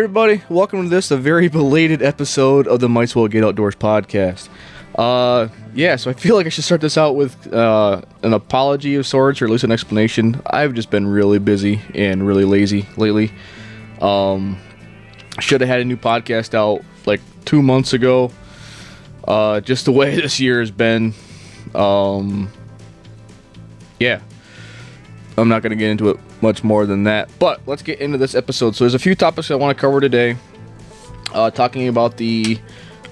everybody. Welcome to this, a very belated episode of the Might as Well Get Outdoors podcast. Uh, yeah, so I feel like I should start this out with uh, an apology of sorts, or at least an explanation. I've just been really busy and really lazy lately. Um, should have had a new podcast out like two months ago. Uh, just the way this year has been. Um, yeah, I'm not to get into it much more than that. But let's get into this episode. So there's a few topics I want to cover today. Uh, talking about the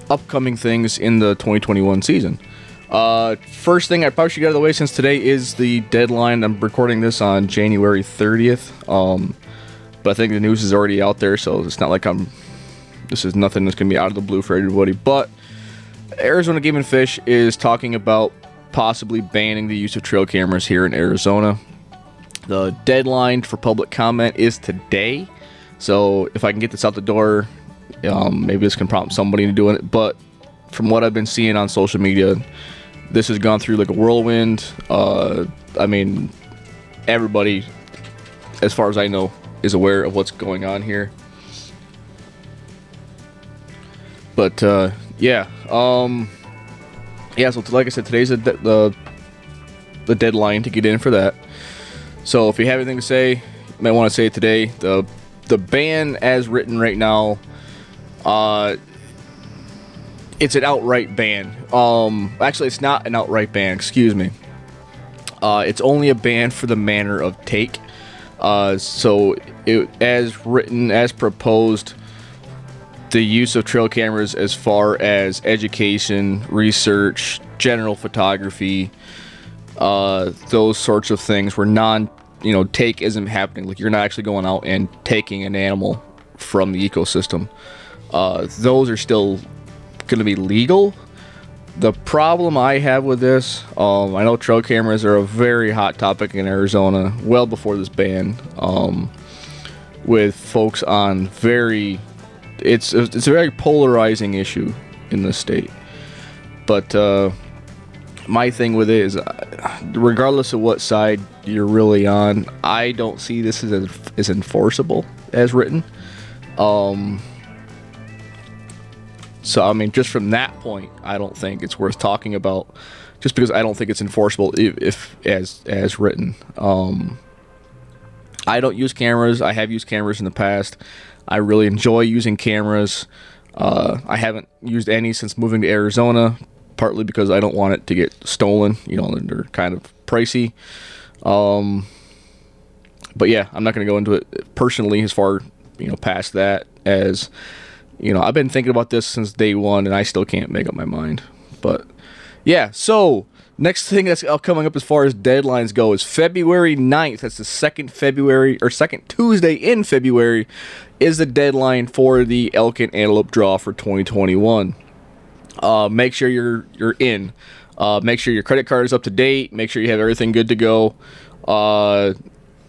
upcoming things in the 2021 season. Uh, first thing I probably should get out of the way since today is the deadline. I'm recording this on January 30th. Um, but I think the news is already out there, so it's not like I'm. This is nothing that's gonna be out of the blue for everybody. But Arizona Game and Fish is talking about possibly banning the use of trail cameras here in Arizona. The deadline for public comment is today. So if I can get this out the door, um, maybe this can prompt somebody to doing it. But from what I've been seeing on social media, this has gone through like a whirlwind. Uh, I mean, everybody, as far as I know, is aware of what's going on here. But uh, yeah, um, yeah. So like I said, today's the, the the deadline to get in for that. So if you have anything to say, you might want to say it today. The the ban as written right now, uh, it's an outright ban. Um, actually, it's not an outright ban. Excuse me. Uh, it's only a ban for the manner of take. Uh, so, it, as written, as proposed, the use of trail cameras as far as education, research, general photography, uh, those sorts of things where non, you know, take isn't happening. Like you're not actually going out and taking an animal from the ecosystem. Uh, those are still going to be legal. The problem I have with this, um, I know trail cameras are a very hot topic in Arizona, well before this ban, um, with folks on very, it's it's a very polarizing issue in the state. But uh, my thing with it is, uh, regardless of what side you're really on, I don't see this as as enforceable as written. Um, so I mean, just from that point, I don't think it's worth talking about. Just because I don't think it's enforceable if, if as as written. Um, I don't use cameras. I have used cameras in the past. I really enjoy using cameras. Uh, I haven't used any since moving to Arizona, partly because I don't want it to get stolen. You know, they're kind of pricey. Um, but yeah, I'm not going to go into it personally as far you know past that as you know, I've been thinking about this since day one, and I still can't make up my mind. But yeah, so next thing that's coming up as far as deadlines go is February 9th. That's the second February or second Tuesday in February is the deadline for the elk and antelope draw for 2021. Uh, make sure you're you're in. Uh, make sure your credit card is up to date. Make sure you have everything good to go. Uh,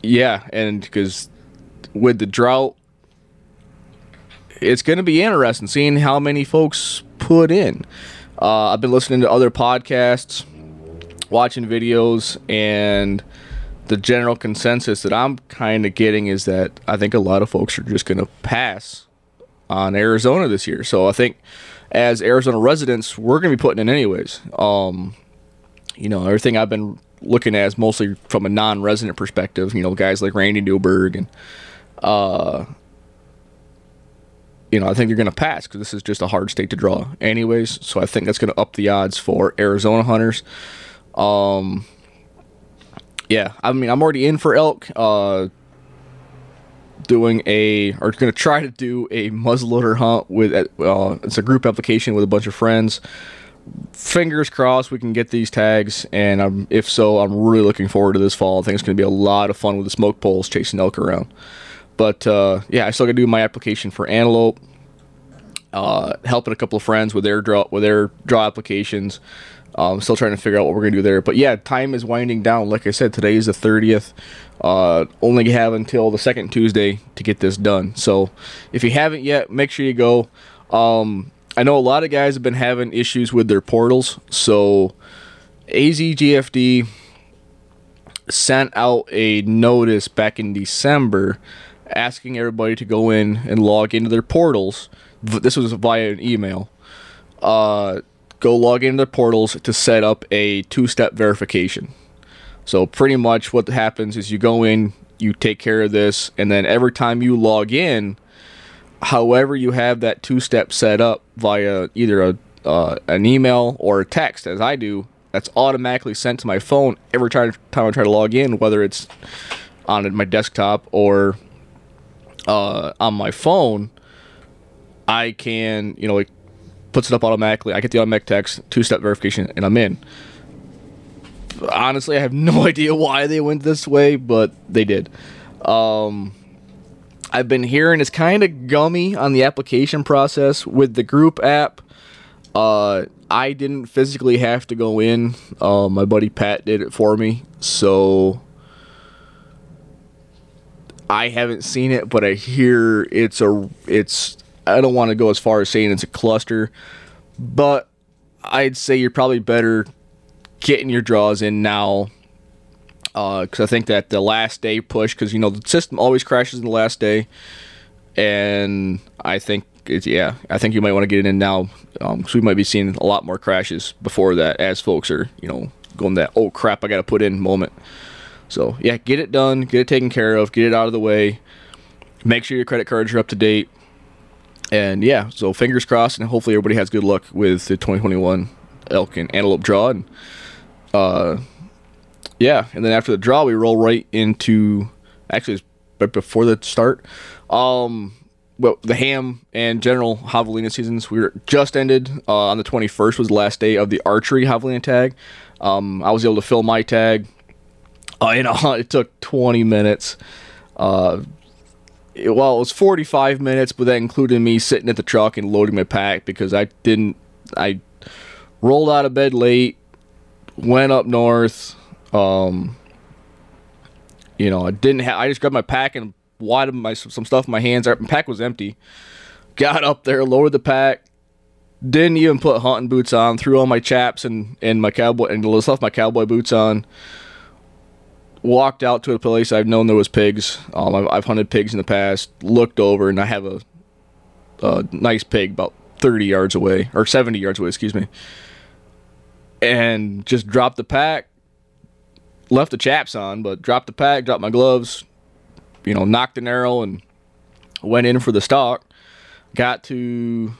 yeah, and because with the drought it's going to be interesting seeing how many folks put in. Uh, I've been listening to other podcasts, watching videos, and the general consensus that I'm kind of getting is that I think a lot of folks are just going to pass on Arizona this year. So I think as Arizona residents, we're going to be putting in anyways. Um, you know, everything I've been looking at is mostly from a non-resident perspective. You know, guys like Randy Newberg and uh, you know, I think you're going to pass because this is just a hard state to draw, anyways. So I think that's going to up the odds for Arizona hunters. Um, yeah, I mean, I'm already in for elk. Uh, doing a or going to try to do a muzzleloader hunt with uh, it's a group application with a bunch of friends. Fingers crossed we can get these tags, and um, if so, I'm really looking forward to this fall. I think it's going to be a lot of fun with the smoke poles chasing elk around. But uh, yeah, I still got to do my application for antelope. Uh, helping a couple of friends with their draw with their draw applications. Um, still trying to figure out what we're gonna do there. But yeah, time is winding down. Like I said, today is the thirtieth. Uh, only have until the second Tuesday to get this done. So if you haven't yet, make sure you go. Um, I know a lot of guys have been having issues with their portals. So AZGFD sent out a notice back in December asking everybody to go in and log into their portals. This was via an email. Uh, go log into their portals to set up a two-step verification. So pretty much what happens is you go in, you take care of this, and then every time you log in, however you have that two-step set up via either a uh, an email or a text, as I do, that's automatically sent to my phone every time I try to log in, whether it's on my desktop or uh, on my phone. I can, you know, it puts it up automatically. I get the automatic text, two-step verification, and I'm in. Honestly, I have no idea why they went this way, but they did. Um, I've been hearing it's kind of gummy on the application process with the group app. Uh, I didn't physically have to go in. Uh, my buddy Pat did it for me, so I haven't seen it, but I hear it's a it's. I don't want to go as far as saying it's a cluster, but I'd say you're probably better getting your draws in now because uh, I think that the last day push, because you know the system always crashes in the last day, and I think it's yeah, I think you might want to get it in now, um, we might be seeing a lot more crashes before that as folks are you know going that oh crap I got to put in moment. So yeah, get it done, get it taken care of, get it out of the way. Make sure your credit cards are up to date, and yeah, so fingers crossed, and hopefully everybody has good luck with the 2021 elk and antelope draw. And uh, yeah, and then after the draw, we roll right into actually right before the start. Um, well, the ham and general javelina seasons we were just ended uh, on the 21st was the last day of the archery javelina tag. Um, I was able to fill my tag. Uh, you know, it took 20 minutes. Uh, it, well, it was 45 minutes, but that included me sitting at the truck and loading my pack because I didn't. I rolled out of bed late, went up north. Um, you know, I didn't have. I just grabbed my pack and wadded my some stuff in my hands. My pack was empty. Got up there, lowered the pack. Didn't even put hunting boots on. Threw all my chaps and, and my cowboy and left my cowboy boots on. Walked out to a place I've known there was pigs. Um, I've, I've hunted pigs in the past. Looked over and I have a, a nice pig about 30 yards away or 70 yards away, excuse me. And just dropped the pack. Left the chaps on, but dropped the pack, dropped my gloves, you know, nocked an arrow and went in for the stock. Got to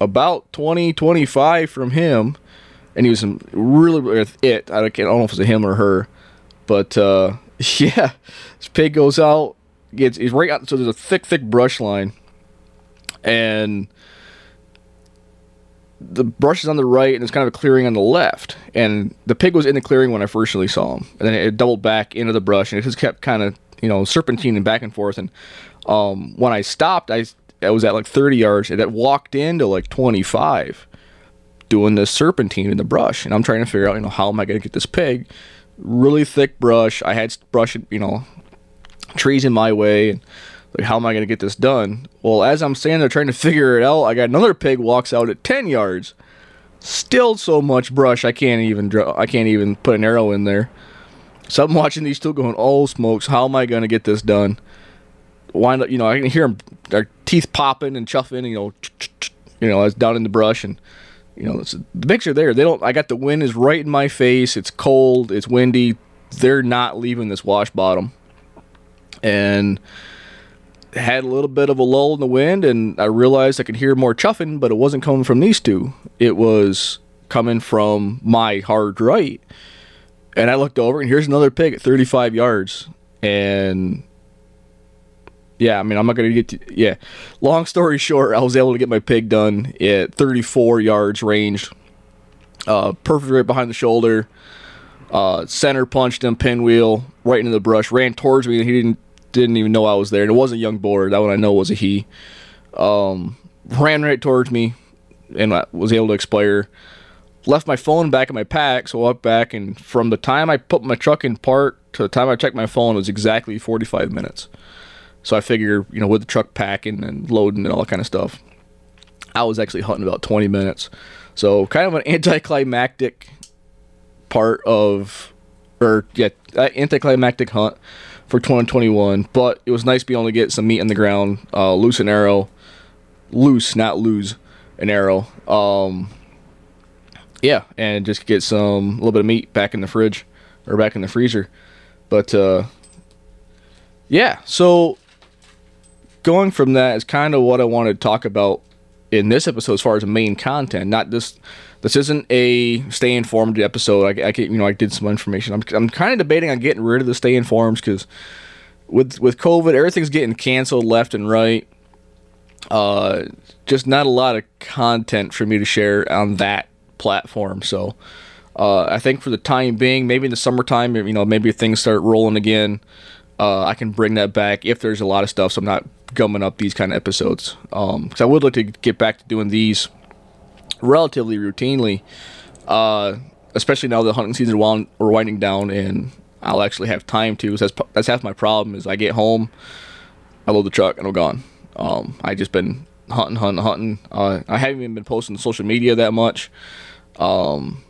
about 20, 25 from him, and he was really with it. I don't, know if it's a him or her, but uh, yeah, this pig goes out, gets he's right out. So there's a thick, thick brush line, and the brush is on the right, and there's kind of a clearing on the left. And the pig was in the clearing when I first really saw him, and then it doubled back into the brush, and it just kept kind of you know, serpentining back and forth. And um, when I stopped, I, I was at like 30 yards and it walked into like 25 doing this serpentine in the brush. And I'm trying to figure out, you know, how am I going to get this pig? Really thick brush. I had brush, you know, trees in my way. And like, how am I going to get this done? Well, as I'm standing there trying to figure it out, I got another pig walks out at 10 yards. Still so much brush, I can't even draw, I can't even put an arrow in there. So I'm watching these two going, oh smokes, how am I going to get this done? Wind up, you know, I can hear them, their teeth popping and chuffing, you know, you know, it's down in the brush and, you know, the pigs are there. They don't, I got the wind is right in my face. It's cold. It's windy. They're not leaving this wash bottom. And had a little bit of a lull in the wind and I realized I could hear more chuffing, but it wasn't coming from these two. It was coming from my hard right. And I looked over, and here's another pig at 35 yards. And yeah, I mean, I'm not going to get to, yeah. Long story short, I was able to get my pig done at 34 yards range. Uh, perfect right behind the shoulder. Uh, center punched him, pinwheel, right into the brush, ran towards me, and he didn't didn't even know I was there. And it was a young boar. That one I know was a he. Um, ran right towards me, and I was able to expire left my phone back in my pack, so I walked back, and from the time I put my truck in park to the time I checked my phone was exactly 45 minutes. So I figure, you know, with the truck packing and loading and all that kind of stuff, I was actually hunting about 20 minutes. So kind of an anticlimactic part of, or yeah, anticlimactic hunt for 2021. But it was nice being able to get some meat on the ground, uh, loose an arrow, loose, not lose an arrow. Um, yeah, and just get some a little bit of meat back in the fridge or back in the freezer. But uh, yeah, so going from that is kind of what I wanted to talk about in this episode as far as main content. Not this. This isn't a stay informed episode. I, I you know I did some information. I'm I'm kind of debating on getting rid of the stay informed because with with COVID, everything's getting canceled left and right. Uh, just not a lot of content for me to share on that platform. So uh, I think for the time being, maybe in the summertime, you know, maybe things start rolling again. Uh, I can bring that back if there's a lot of stuff. So I'm not gumming up these kind of episodes. Because um, I would like to get back to doing these relatively routinely, uh, especially now the hunting season are winding down and I'll actually have time to. That's that's half my problem. Is I get home, I load the truck, and I'm gone. Um, I just been hunting, hunting, hunting. Uh, I haven't even been posting social media that much. Um,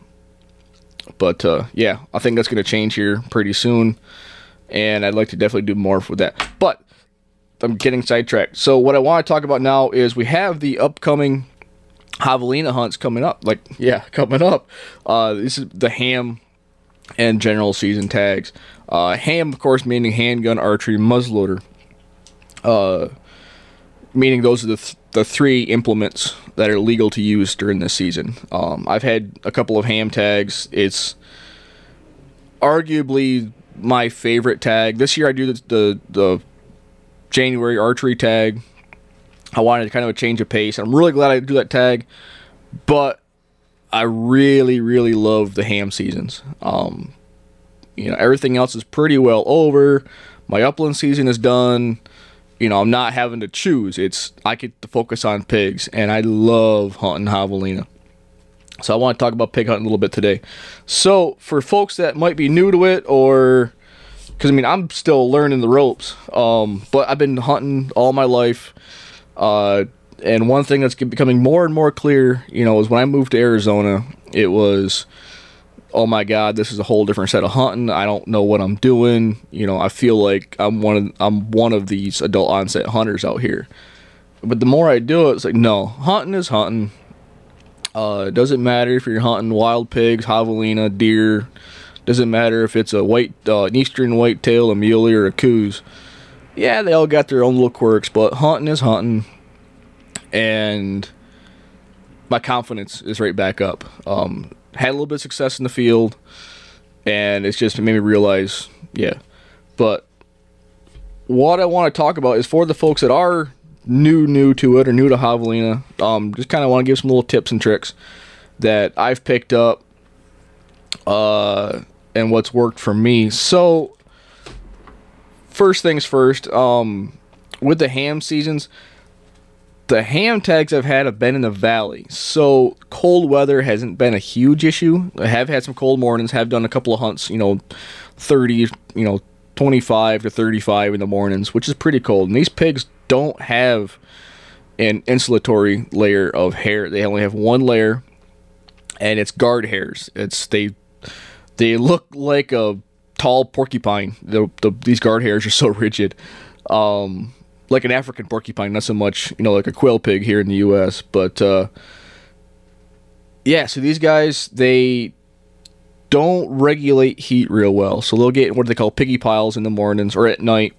but uh, yeah, I think that's going to change here pretty soon, and I'd like to definitely do more with that. But I'm getting sidetracked. So what I want to talk about now is we have the upcoming javelina hunts coming up. Like yeah, coming up. Uh, this is the ham and general season tags. Uh, ham, of course, meaning handgun, archery, muzzleloader. Uh, meaning those are the, th- the three implements that are legal to use during this season. Um, I've had a couple of ham tags. It's arguably my favorite tag. This year I do the, the, the January archery tag. I wanted to kind of a change of pace. I'm really glad I do that tag, but I really, really love the ham seasons. Um, you know, everything else is pretty well over. My upland season is done you know, I'm not having to choose. It's I get to focus on pigs, and I love hunting javelina. So I want to talk about pig hunting a little bit today. So for folks that might be new to it, or because I mean I'm still learning the ropes, um, but I've been hunting all my life. Uh, and one thing that's becoming more and more clear, you know, is when I moved to Arizona, it was oh my god, this is a whole different set of hunting. I don't know what I'm doing. You know, I feel like I'm one of I'm one of these adult onset hunters out here. But the more I do it, it's like no, hunting is hunting. Uh, it doesn't matter if you're hunting wild pigs, javelina, deer. Doesn't matter if it's a white, uh, an eastern whitetail, a muley, or a Coues. Yeah, they all got their own little quirks, but hunting is hunting, and my confidence is right back up. Um, had a little bit of success in the field, and it's just made me realize, yeah. But what I want to talk about is for the folks that are new, new to it or new to javelina. Um, just kind of want to give some little tips and tricks that I've picked up, uh, and what's worked for me. So, first things first, um, with the ham seasons the ham tags I've had have been in the valley, so cold weather hasn't been a huge issue. I have had some cold mornings, have done a couple of hunts, you know, 30, you know, 25 to 35 in the mornings, which is pretty cold. And these pigs don't have an insulatory layer of hair. They only have one layer, and it's guard hairs. It's they they look like a tall porcupine. The, the, these guard hairs are so rigid. Um, like an African porcupine, not so much, you know, like a quail pig here in the U.S. But uh, yeah, so these guys they don't regulate heat real well, so they'll get what they call piggy piles in the mornings or at night,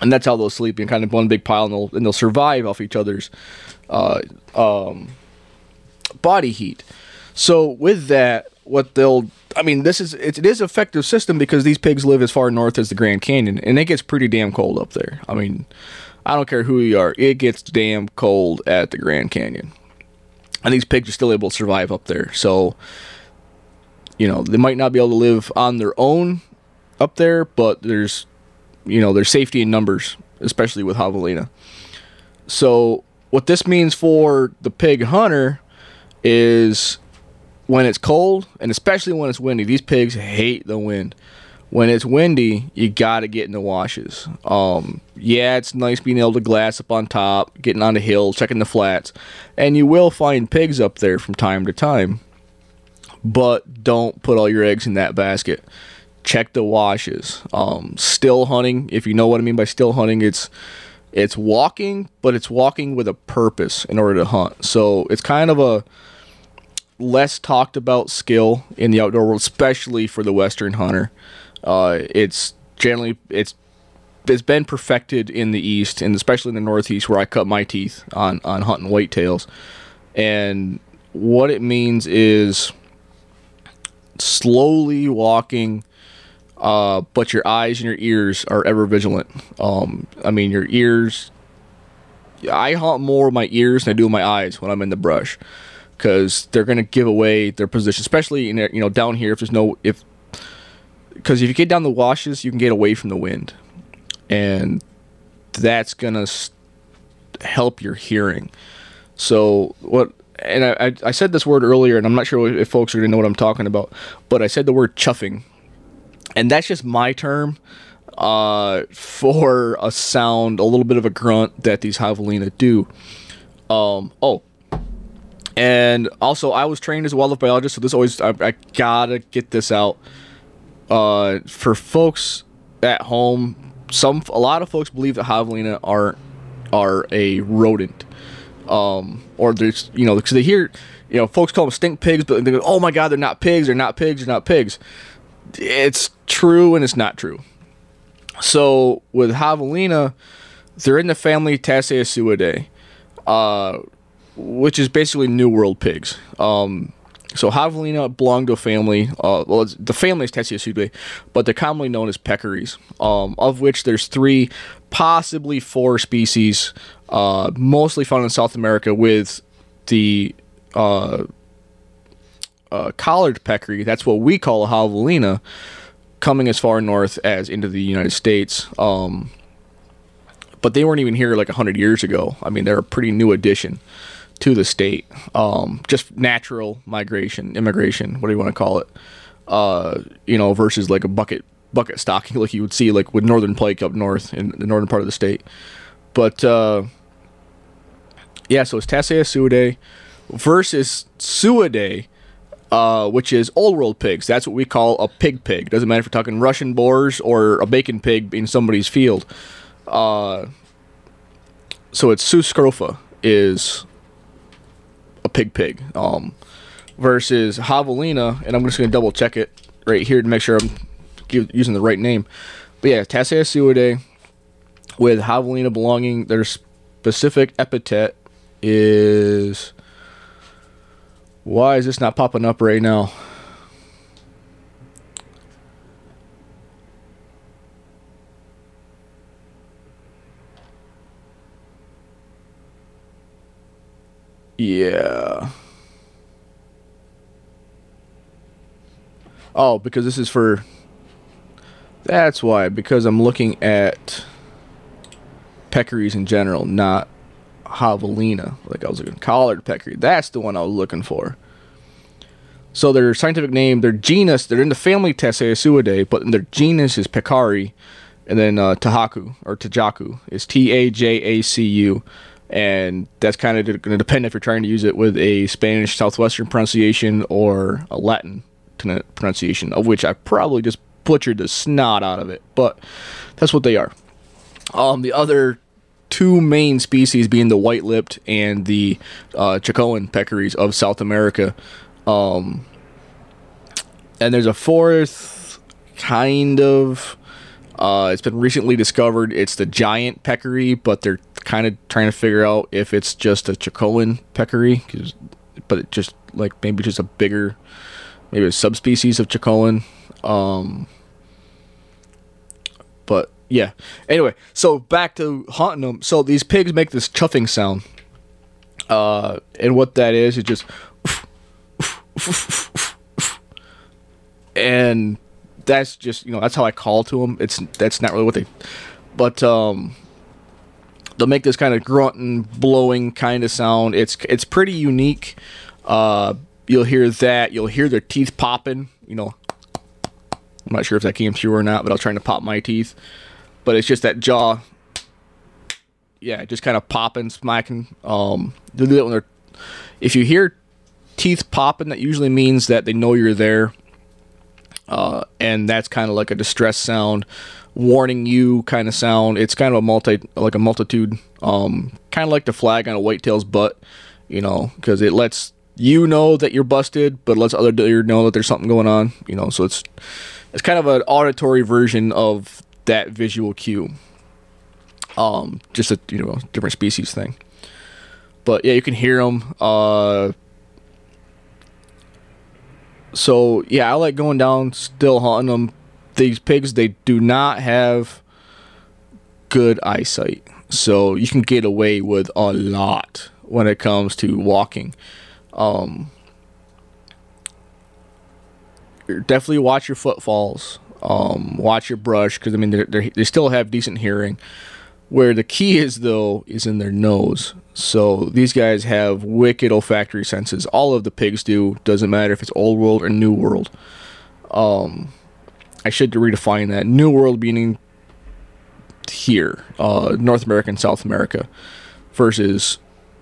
and that's how they'll sleep in kind of one big pile, and they'll and they'll survive off each other's uh, um, body heat. So with that, what they'll I mean, this is it, it is effective system because these pigs live as far north as the Grand Canyon, and it gets pretty damn cold up there. I mean, I don't care who you are, it gets damn cold at the Grand Canyon, and these pigs are still able to survive up there. So, you know, they might not be able to live on their own up there, but there's, you know, there's safety in numbers, especially with javelina. So, what this means for the pig hunter is when it's cold and especially when it's windy, these pigs hate the wind. When it's windy, you gotta get in the washes. Um, yeah, it's nice being able to glass up on top, getting on the hill, checking the flats, and you will find pigs up there from time to time. But don't put all your eggs in that basket. check the washes. Um, still hunting, if you know what I mean by still hunting, it's it's walking, but it's walking with a purpose in order to hunt. So it's kind of a less talked about skill in the outdoor world, especially for the Western hunter. Uh, it's generally it's it's been perfected in the East and especially in the Northeast where I cut my teeth on on hunting whitetails. And what it means is slowly walking uh, but your eyes and your ears are ever vigilant. Um, I mean, your ears. I hunt more with my ears than I do with my eyes when I'm in the brush, because they're gonna give away their position, especially in you know down here if there's no if. Because if you get down the washes, you can get away from the wind, and that's gonna help your hearing. So what? And I, I said this word earlier, and I'm not sure if folks are gonna know what I'm talking about, but I said the word chuffing and that's just my term uh, for a sound, a little bit of a grunt that these javelina do. Um, oh, and also I was trained as a wildlife biologist, so this always I, I gotta get this out. Uh, for folks at home, some a lot of folks believe that javelina are are a rodent, um, or there's you know because they hear you know folks call them stink pigs, but they go, oh my god, they're not pigs, they're not pigs, they're not pigs it's true and it's not true. So with javelina, they're in the family Tayassuidae, uh, which is basically New World pigs. Um, so javelina belong to a family. Uh, well, the family is Tayassuidae, but they're commonly known as peccaries, um, of which there's three, possibly four species, uh, mostly found in South America, with the uh, uh, collared peccary, that's what we call a javelina, coming as far north as into the United States. Um, but they weren't even here like 100 years ago. I mean, they're a pretty new addition to the state. Um, just natural migration, immigration, what do you want to call it? Uh, you know, versus like a bucket bucket stocking like you would see like with northern pike up north in the northern part of the state. But uh, yeah, so it's Tayassuidae versus Suidae, uh, which is old world pigs. That's what we call a pig pig. Doesn't matter if we're talking Russian boars or a bacon pig in somebody's field. Uh, so it's Sus scrofa is a pig pig. Um, versus javelina, and I'm just going to double check it right here to make sure I'm using the right name. But yeah, Tassia Tayassuidae with javelina belonging, their specific epithet is why is this not popping up right now? Yeah. Oh, because this is for... That's why, because I'm looking at peccaries in general, not javelina. Like I was looking collared peccary. That's the one I was looking for. So their scientific name, their genus, they're in the family Tayassuidae, but their genus is Pecari, and then uh, Tahaku or Tajacu is T A J A C U, and that's kind of going to depend if you're trying to use it with a Spanish Southwestern pronunciation or a Latin pronunciation, of which I probably just butchered the snot out of it, but that's what they are. Um, the other two main species being the white-lipped and the uh, Chacoan peccaries of South America. Um, and there's a fourth kind of. Uh, it's been recently discovered. It's the giant peccary, but they're kind of trying to figure out if it's just a Chacoan peccary, but just like maybe just a bigger, maybe a subspecies of Chacoan. Um, but yeah. Anyway, so back to hunting them. So these pigs make this chuffing sound. Uh, and what that is is just and that's just you know that's how I call to them. It's that's not really what they, but um, they'll make this kind of grunting, blowing kind of sound. It's it's pretty unique. Uh, you'll hear that. You'll hear their teeth popping. You know, I'm not sure if that came through or not, but I was trying to pop my teeth but it's just that jaw. Yeah, just kind of popping, smacking. Um, they do that when they're. If you hear teeth popping, that usually means that they know you're there. uh, and that's kind of like a distress sound, warning you kind of sound. It's kind of a multi like a multitude, um, kind of like the flag on a whitetail's butt, you know, because it lets you know that you're busted, but lets other deer know that there's something going on, you know. So it's it's kind of an auditory version of that visual cue. Um, just a you know different species thing. But yeah, you can hear them. Uh, so yeah, I like going down, still hunting them. These pigs, they do not have good eyesight, so you can get away with a lot when it comes to walking. Um, definitely watch your footfalls. Um, watch your brush because I mean they're, they still have decent hearing. Where the key is though is in their nose. So these guys have wicked olfactory senses. All of the pigs do. Doesn't matter if it's old world or new world. Um, I should redefine that. New world meaning here, uh, North America and South America, versus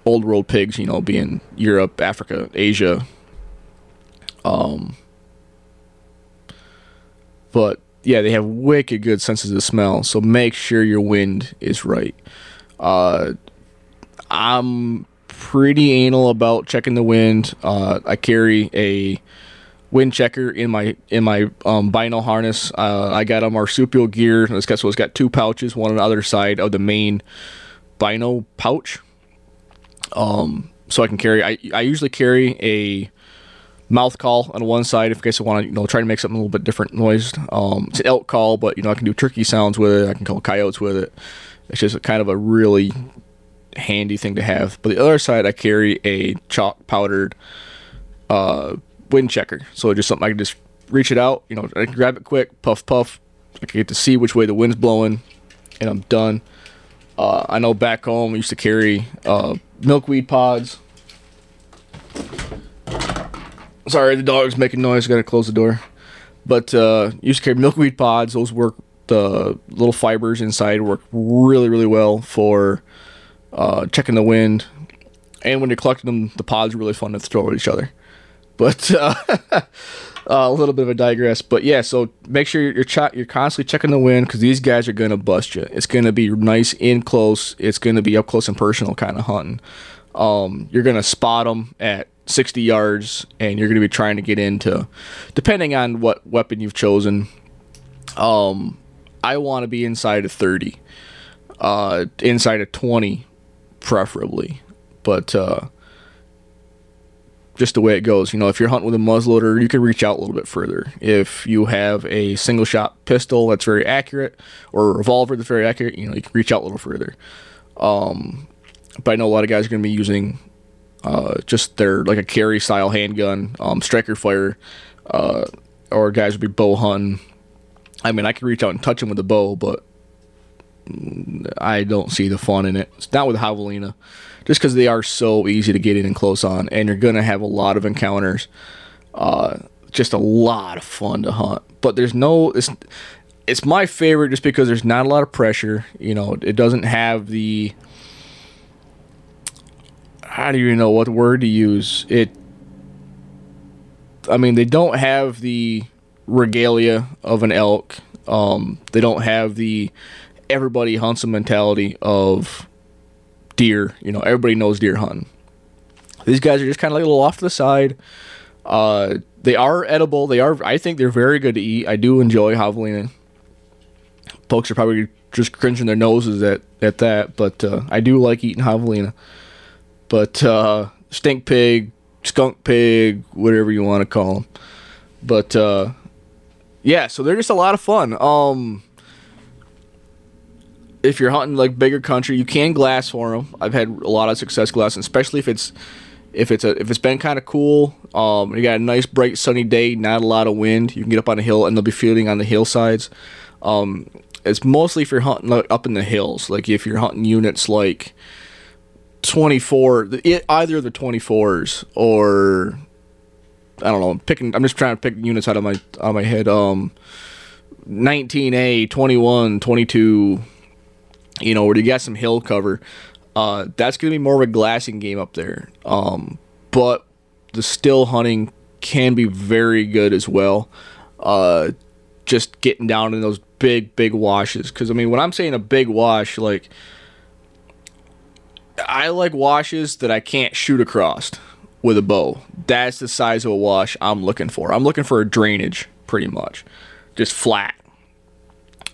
old world pigs. You know, being Europe, Africa, Asia. Um, but yeah, they have wicked good senses of smell. So make sure your wind is right. Uh, I'm pretty anal about checking the wind. Uh, I carry a wind checker in my in my um, bino harness. Uh, I got a marsupial gear. This got so it's got two pouches, one on the other side of the main bino pouch. Um, so I can carry. I I usually carry a mouth call on one side if in case I want to, you know, try to make something a little bit different noise. Um, it's an elk call, but you know, I can do turkey sounds with it. I can call coyotes with it. It's just kind of a really handy thing to have. But the other side, I carry a chalk powdered uh, wind checker. So just something I can just reach it out. You know, I can grab it quick, puff, puff. I can get to see which way the wind's blowing, and I'm done. Uh, I know back home I used to carry uh, milkweed pods Sorry, the dog's making noise. Got to close the door. But uh, used to carry milkweed pods. Those work. The little fibers inside work really, really well for uh, checking the wind. And when you're collecting them, the pods are really fun to throw at each other. But uh, a little bit of a digress. But yeah, so make sure you're ch- you're constantly checking the wind because these guys are gonna bust you. It's gonna be nice in close. It's gonna be up close and personal kind of hunting. Um, you're gonna spot them at 60 yards, and you're to be trying to get into, depending on what weapon you've chosen. Um, I want to be inside of 30, uh, inside of 20, preferably, but uh, just the way it goes. You know, if you're hunting with a muzzleloader, you can reach out a little bit further. If you have a single shot pistol that's very accurate, or a revolver that's very accurate, you know, you can reach out a little further. Um, but I know a lot of guys are going to be using uh, just their like a carry style handgun, um, striker fire, uh, or guys would be bow hunting. I mean, I could reach out and touch them with a bow, but I don't see the fun in it. It's not with javelina, just because they are so easy to get in and close on, and you're gonna have a lot of encounters. Uh, just a lot of fun to hunt, but there's no. It's it's my favorite just because there's not a lot of pressure. You know, it doesn't have the how do you know what word to use? It. I mean, they don't have the regalia of an elk. Um, they don't have the everybody hunts a mentality of deer. You know, everybody knows deer hunting. These guys are just kind of like a little off to the side. Uh, they are edible. They are. I think they're very good to eat. I do enjoy javelina. Folks are probably just cringing their noses at at that, but uh, I do like eating javelina. But uh, stink pig, skunk pig, whatever you want to call them. But uh, yeah, so they're just a lot of fun. Um, if you're hunting like bigger country, you can glass for them. I've had a lot of success glassing, especially if it's if it's a if it's been kind of cool. Um, you got a nice bright sunny day, not a lot of wind. You can get up on a hill and they'll be feeding on the hillsides. Um, it's mostly if you're hunting like, up in the hills, like if you're hunting units like 24 it, either the 24s or I don't know, I'm picking I'm just trying to pick units out of my out of my head um 19A, 21, 22, you know, where you got some hill cover. Uh, that's going to be more of a glassing game up there. Um, but the still hunting can be very good as well. uh, just getting down in those big, big washes. Because, I mean, when I'm saying a big wash, like, I like washes that I can't shoot across with a bow. That's the size of a wash I'm looking for. I'm looking for a drainage, pretty much. Just flat.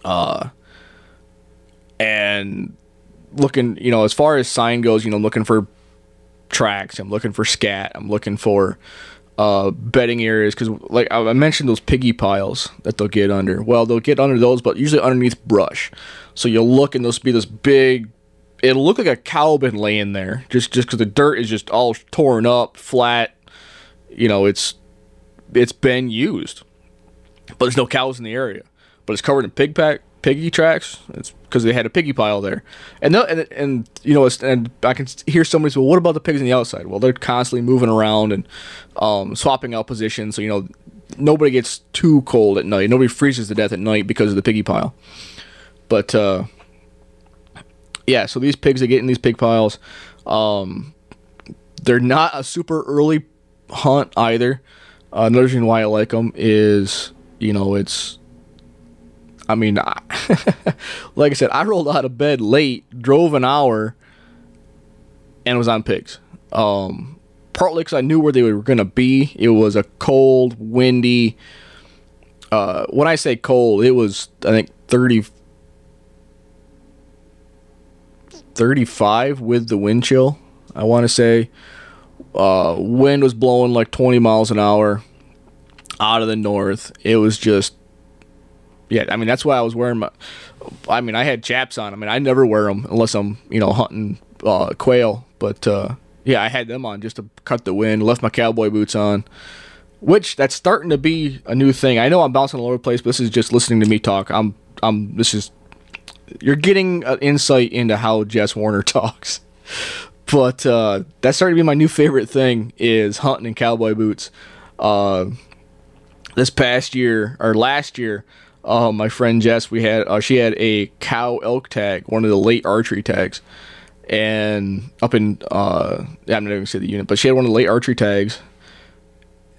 Uh, and looking, you know, as far as sign goes, you know, looking for tracks. I'm looking for scat. I'm looking for uh, bedding areas because, like I mentioned, those piggy piles that they'll get under. Well, they'll get under those, but usually underneath brush. So you'll look and there'll be this big. It'll look like a cow been laying there, just just because the dirt is just all torn up, flat. You know, it's it's been used, but there's no cows in the area. But it's covered in pig pack, piggy tracks. It's because they had a piggy pile there, and and, and you know, and I can hear somebody say, "Well, what about the pigs on the outside?" Well, they're constantly moving around and um, swapping out positions, so you know, nobody gets too cold at night. Nobody freezes to death at night because of the piggy pile. But uh, yeah, so these pigs that get in these pig piles, um, they're not a super early hunt either. Uh, another reason why I like them is, you know, it's I mean, I, like I said, I rolled out of bed late, drove an hour, and was on pigs. Um, partly because I knew where they were going to be. It was a cold, windy. Uh, when I say cold, it was I think 30, 35 with the wind chill. I want to say uh, wind was blowing like 20 miles an hour out of the north. It was just yeah, I mean that's why I was wearing my. I mean I had chaps on. I mean I never wear them unless I'm you know hunting uh, quail. But uh, yeah, I had them on just to cut the wind. Left my cowboy boots on, which that's starting to be a new thing. I know I'm bouncing all over the place, but this is just listening to me talk. I'm I'm this is you're getting an insight into how Jess Warner talks. But uh, that's starting to be my new favorite thing is hunting in cowboy boots. Uh, this past year or last year, uh, my friend Jess, we had uh, she had a cow elk tag, one of the late archery tags, and up in uh, I'm not even say the unit, but she had one of the late archery tags.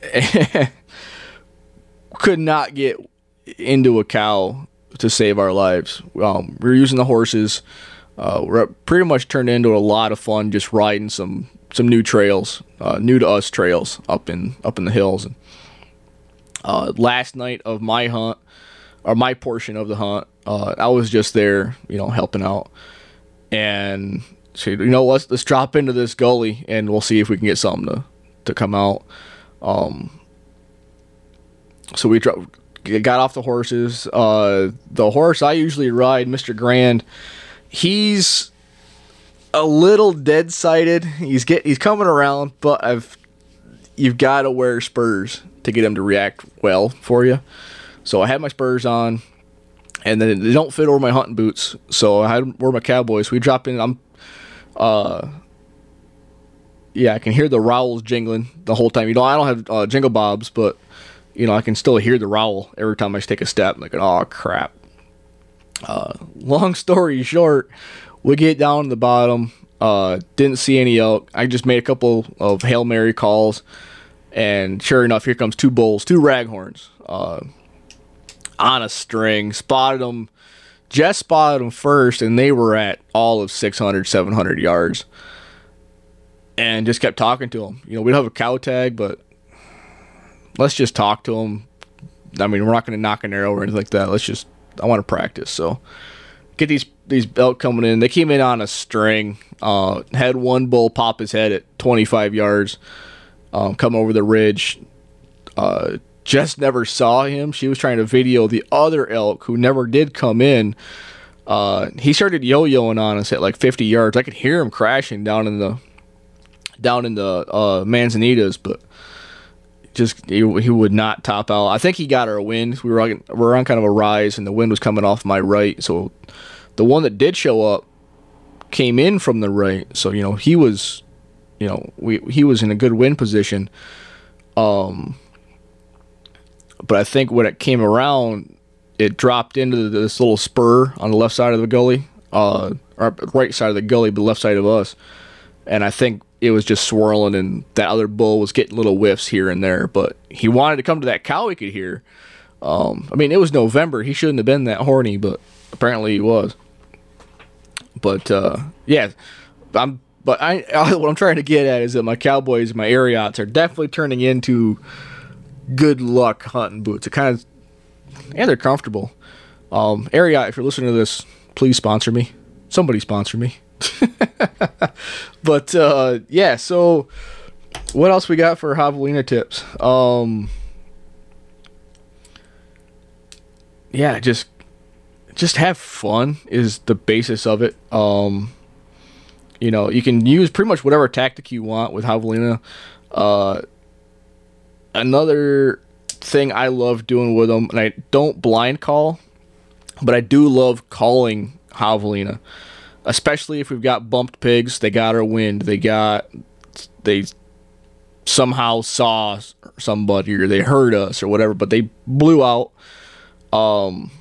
could not get into a cow to save our lives. Um, we were using the horses. Uh, we're pretty much turned into a lot of fun just riding some some new trails, uh, new to us trails up in up in the hills. And, uh, last night of my hunt, or my portion of the hunt. Uh, I was just there, you know, helping out, and so you know, let's let's drop into this gully and we'll see if we can get something to to come out. Um, so we dro- got off the horses. Uh, the horse I usually ride, Mister Grand, he's a little dead sighted. He's get he's coming around, but I've you've got to wear spurs to get him to react well for you. So I had my spurs on, and then they don't fit over my hunting boots. So I had wear my cowboys. We drop in. I'm, uh, yeah, I can hear the rowels jingling the whole time. You know, I don't have uh, jingle bobs, but you know, I can still hear the rowel every time I take a step. I'm like, oh crap. Uh, long story short, we get down to the bottom. Uh, didn't see any elk. I just made a couple of hail mary calls, and sure enough, here comes two bulls, two raghorns. Uh, on a string, spotted them. Jess spotted them first, and they were at all of 600, 700 yards. And just kept talking to them. You know, we don't have a cow tag, but let's just talk to them. I mean, we're not going to nock an arrow or anything like that. Let's just, I want to practice. So get these these elk coming in. They came in on a string. Uh, had one bull pop his head at 25 yards, um, come over the ridge. Uh, Jess never saw him. She was trying to video the other elk who never did come in. Uh, he started yo-yoing on us at like 50 yards. I could hear him crashing down in the down in the uh, Manzanitas, but just he, he would not top out. I think he got our wind. We were on, we were on kind of a rise, and the wind was coming off my right. So the one that did show up came in from the right. So you know he was, you know, we he was in a good wind position. Um, but I think when it came around, it dropped into this little spur on the left side of the gully, uh, or right side of the gully, but left side of us. And I think it was just swirling, and that other bull was getting little whiffs here and there. But he wanted to come to that cow he could hear, Um, I mean, it was November. He shouldn't have been that horny, but apparently he was. But uh, yeah, I'm. But I, what I'm trying to get at is that my Cowboys, my Ariats, are definitely turning into good luck hunting boots. It kind of, and they're comfortable. Um, Ariat, if you're listening to this, please sponsor me. Somebody sponsor me. but uh, yeah, so what else we got for javelina tips? Um, yeah, just just have fun is the basis of it. Um, you know, you can use pretty much whatever tactic you want with javelina. Uh, another thing I love doing with them, and I don't blind call, but I do love calling javelina, especially if we've got bumped pigs. They got our wind. They got they somehow saw somebody or they heard us or whatever, but they blew out. Um,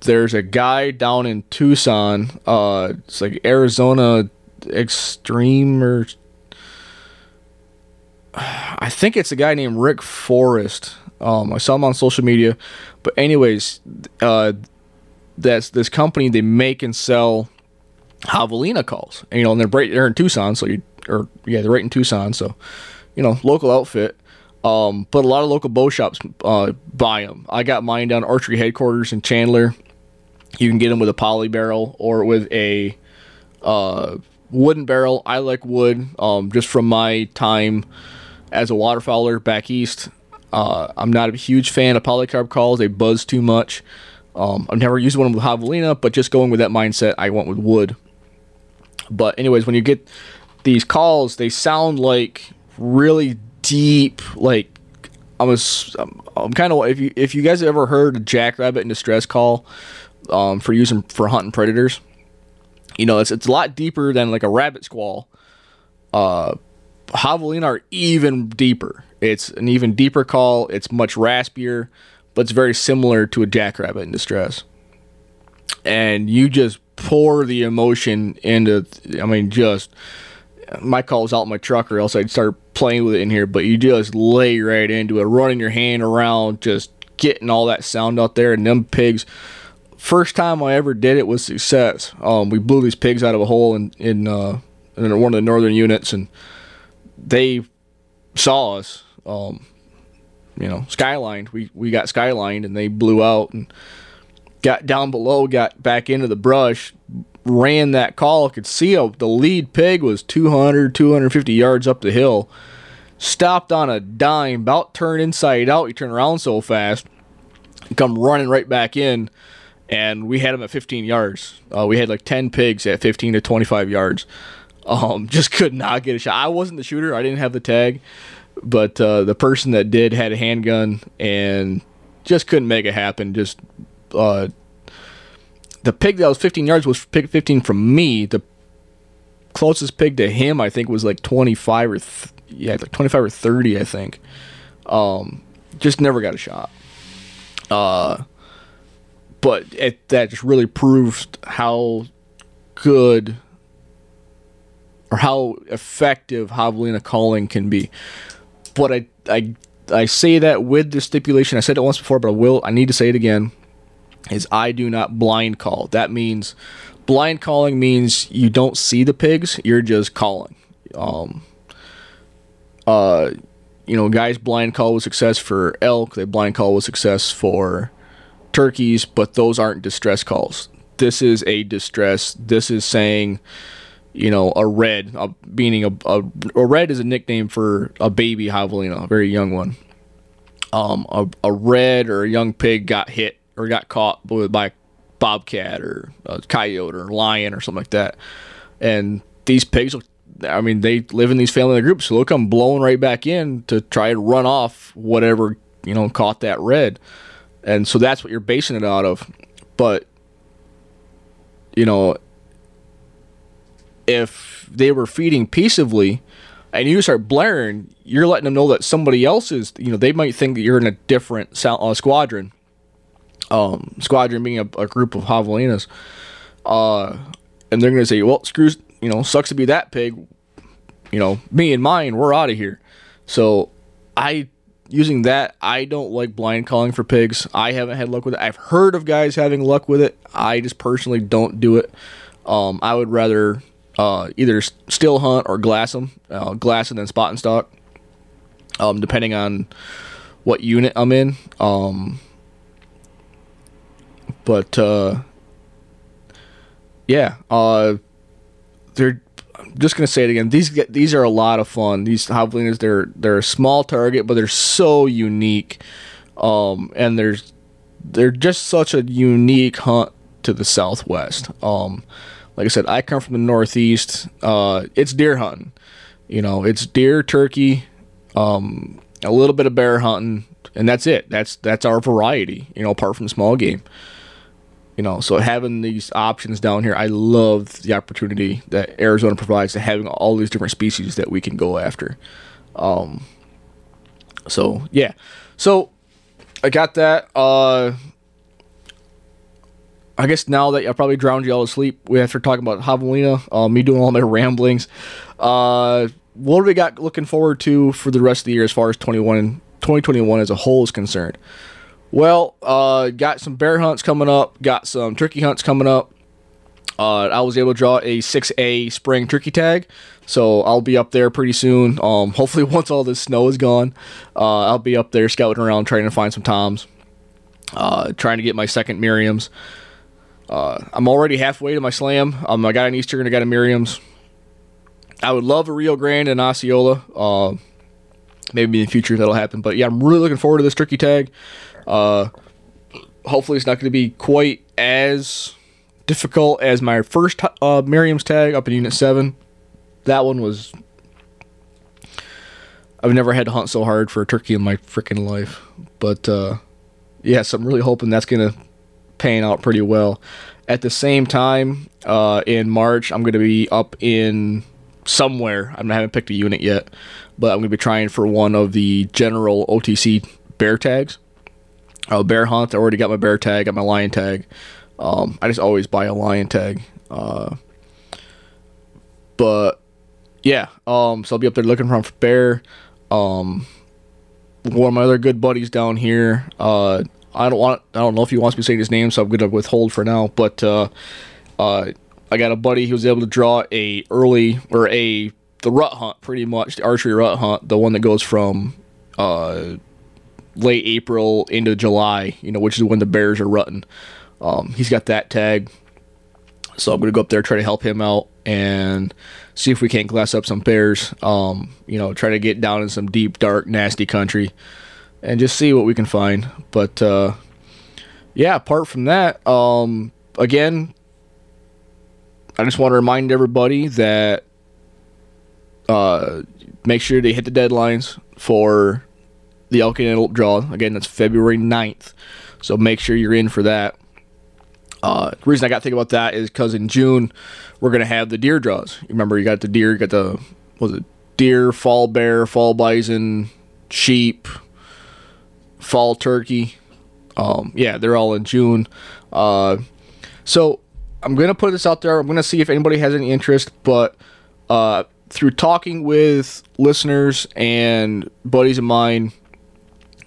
there's a guy down in Tucson. Uh, it's like Arizona Extreme or I think it's a guy named Rick Forrest. Um, I saw him on social media, but anyways, uh, that's this company they make and sell javelina calls. And, you know, and they're right there in Tucson, so you or yeah, they're right in Tucson, so you know, local outfit. Um, but a lot of local bow shops uh, buy them. I got mine down archery headquarters in Chandler. You can get them with a poly barrel or with a uh, wooden barrel. I like wood, um, just from my time as a waterfowler back east. Uh, I'm not a huge fan of polycarb calls; they buzz too much. Um, I've never used one with javelina, but just going with that mindset, I went with wood. But anyways, when you get these calls, they sound like really deep, like I'm, a, I'm, I'm kind of if you if you guys have ever heard a jackrabbit in distress call um, for using for hunting predators, you know it's it's a lot deeper than like a rabbit squall. Uh, javelina are even deeper. It's an even deeper call. It's much raspier, but it's very similar to a jackrabbit in distress. And you just pour the emotion into. I mean, just my calls out in my truck, or else I'd start playing with it in here. But you just lay right into it, running your hand around, just getting all that sound out there. And them pigs, first time I ever did it was success. Um, we blew these pigs out of a hole in in, uh, in one of the northern units, and they saw us. Um, you know, skylined. We we got skylined, and they blew out and got down below, got back into the brush, ran that call. Could see a, the lead pig was 200, 250 yards up the hill. Stopped on a dime, about turned inside out. He turned around so fast, come running right back in, and we had him at 15 yards. Uh, we had like 10 pigs at 15 to 25 yards. Um, just could not get a shot. I wasn't the shooter. I didn't have the tag, but uh, the person that did had a handgun and just couldn't make it happen. Just uh, the pig that was 15 yards was pig 15 from me. The closest pig to him, I think, was like 25 or th- yeah, like 25 or 30, I think. Um, just never got a shot. Uh, but it, that just really proved how good or how effective javelina calling can be. But I, I, I say that with the stipulation. I said it once before, but I will. I need to say it again. Is I do not blind call. That means blind calling means you don't see the pigs. You're just calling. Um, uh, you know, guys blind call with success for elk. They blind call with success for turkeys, but those aren't distress calls. This is a distress. This is saying you know, a red, a, meaning a, a, a, red is a nickname for a baby javelina, a very young one. Um, a, a red or a young pig got hit or got caught by a bobcat or a coyote or a lion or something like that. And these pigs, I mean, they live in these family groups, so they'll come blowing right back in to try to run off whatever, you know, caught that red. And so that's what you're basing it out of. But, you know, if they were feeding peaceably and you start blaring, you're letting them know that somebody else is, you know, they might think that you're in a different uh, squadron. Um, squadron being a, a group of javelinas. Uh, and they're going to say, well, screws, you know, sucks to be that pig. You know, me and mine, we're out of here. So I, using that. I don't like blind calling for pigs. I haven't had luck with it. I've heard of guys having luck with it. I just personally don't do it. Um, I would rather uh, either still hunt or glass them, uh, glass and then spot and stock, um, depending on what unit I'm in. Um, but uh, yeah, uh, they're I'm just gonna say it again. These these are a lot of fun. These javelinas they're they're a small target, but they're so unique, um, and there's they're just such a unique hunt to the southwest. Um, like I said, I come from the northeast. Uh, it's deer hunting. You know, it's deer, turkey, um, a little bit of bear hunting, and that's it. That's that's our variety. You know, apart from small game. You know, so having these options down here, I love the opportunity that Arizona provides to having all these different species that we can go after. Um, so yeah, so I got that. Uh, I guess now that I probably drowned you all to sleep, we have to talk about Javelina, uh, me doing all my ramblings. Uh, what do we got looking forward to for the rest of the year as far as 21, 2021 as a whole is concerned? Well, uh, got some bear hunts coming up, got some turkey hunts coming up. Uh, I was able to draw a 6A spring turkey tag, so I'll be up there pretty soon. Um, hopefully, once all this snow is gone, uh, I'll be up there scouting around trying to find some toms, uh, trying to get my second Merriam's. Uh, I'm already halfway to my slam. Um, I got an Eastern, I got a Merriam's. I would love a Rio Grande and Osceola. Uh, maybe in the future that'll happen. But yeah, I'm really looking forward to this turkey tag. Uh, hopefully, it's not going to be quite as difficult as my first uh, Merriam's tag up in Unit 7. That one was. I've never had to hunt so hard for a turkey in my freaking life. But uh, yes, I'm really hoping that's going to pan out pretty well. At the same time, uh, in March, I'm going to be up in somewhere. I haven't picked a unit yet, but I'm going to be trying for one of the general OTC bear tags. Uh, bear hunt. I already got my bear tag, got my lion tag. Um, I just always buy a lion tag. Uh, but yeah, um, so I'll be up there looking for bear. Um, one of my other good buddies down here. Uh, I don't want. I don't know if he wants me to say his name, so I'm gonna withhold for now. But uh, uh, I got a buddy who was able to draw a early or a the rut hunt, pretty much the archery rut hunt, the one that goes from uh, late April into July, you know, which is when the bears are rutting. Um, he's got that tag. So I'm going to go up there, try to help him out, and see if we can't glass up some bears. Um, you know, try to get down in some deep, dark, nasty country, and just see what we can find. But uh, yeah, apart from that, um, again, I just want to remind everybody that uh, make sure they hit the deadlines for the elk and antelope draw. Again, that's February 9th. So make sure you're in for that. Uh, the reason I got to think about that is because in June we're gonna have the deer draws. Remember you got the deer, you got the was it deer, fall bear, fall bison, sheep, fall turkey. Um, yeah, they're all in June. Uh, so I'm gonna put this out there. I'm gonna see if anybody has any interest, but uh, through talking with listeners and buddies of mine,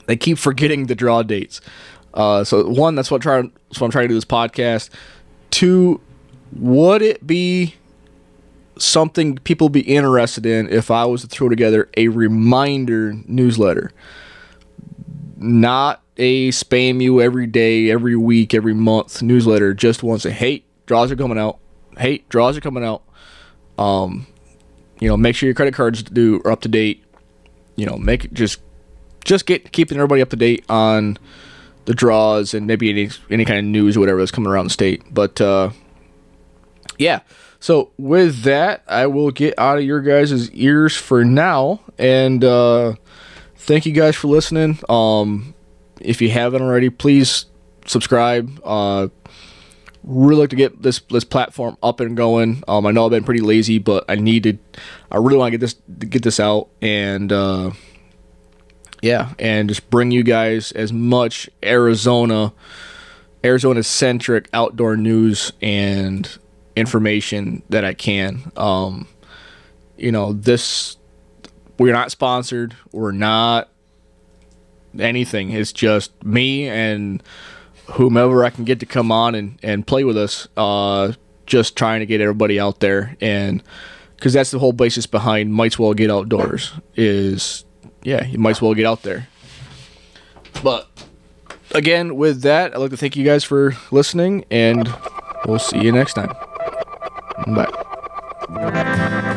they keep forgetting the draw dates. Uh, so one, that's what, try, that's what I'm trying to do this podcast. Two, would it be something people be interested in if I was to throw together a reminder newsletter? Not a spam you every day, every week, every month newsletter. Just once a hey, draws are coming out. Hey, draws are coming out. Um, you know, make sure your credit cards do are up to date. You know, make just just get keeping everybody up to date on the draws and maybe any any kind of news or whatever that's coming around the state. But uh, yeah, so with that, I will get out of your guys' ears for now, and uh, thank you guys for listening. Um, if you haven't already, please subscribe. Uh, really like to get this this platform up and going. Um, I know I've been pretty lazy, but I needed, I really want to get this get this out and. Uh, yeah, and just bring you guys as much Arizona, Arizona centric outdoor news and information that I can. Um, you know, this we're not sponsored. We're not anything. It's just me and whomever I can get to come on and, and play with us. Uh, just trying to get everybody out there and because that's the whole basis behind might as well get outdoors is yeah you might as well get out there but again with that i'd like to thank you guys for listening and we'll see you next time bye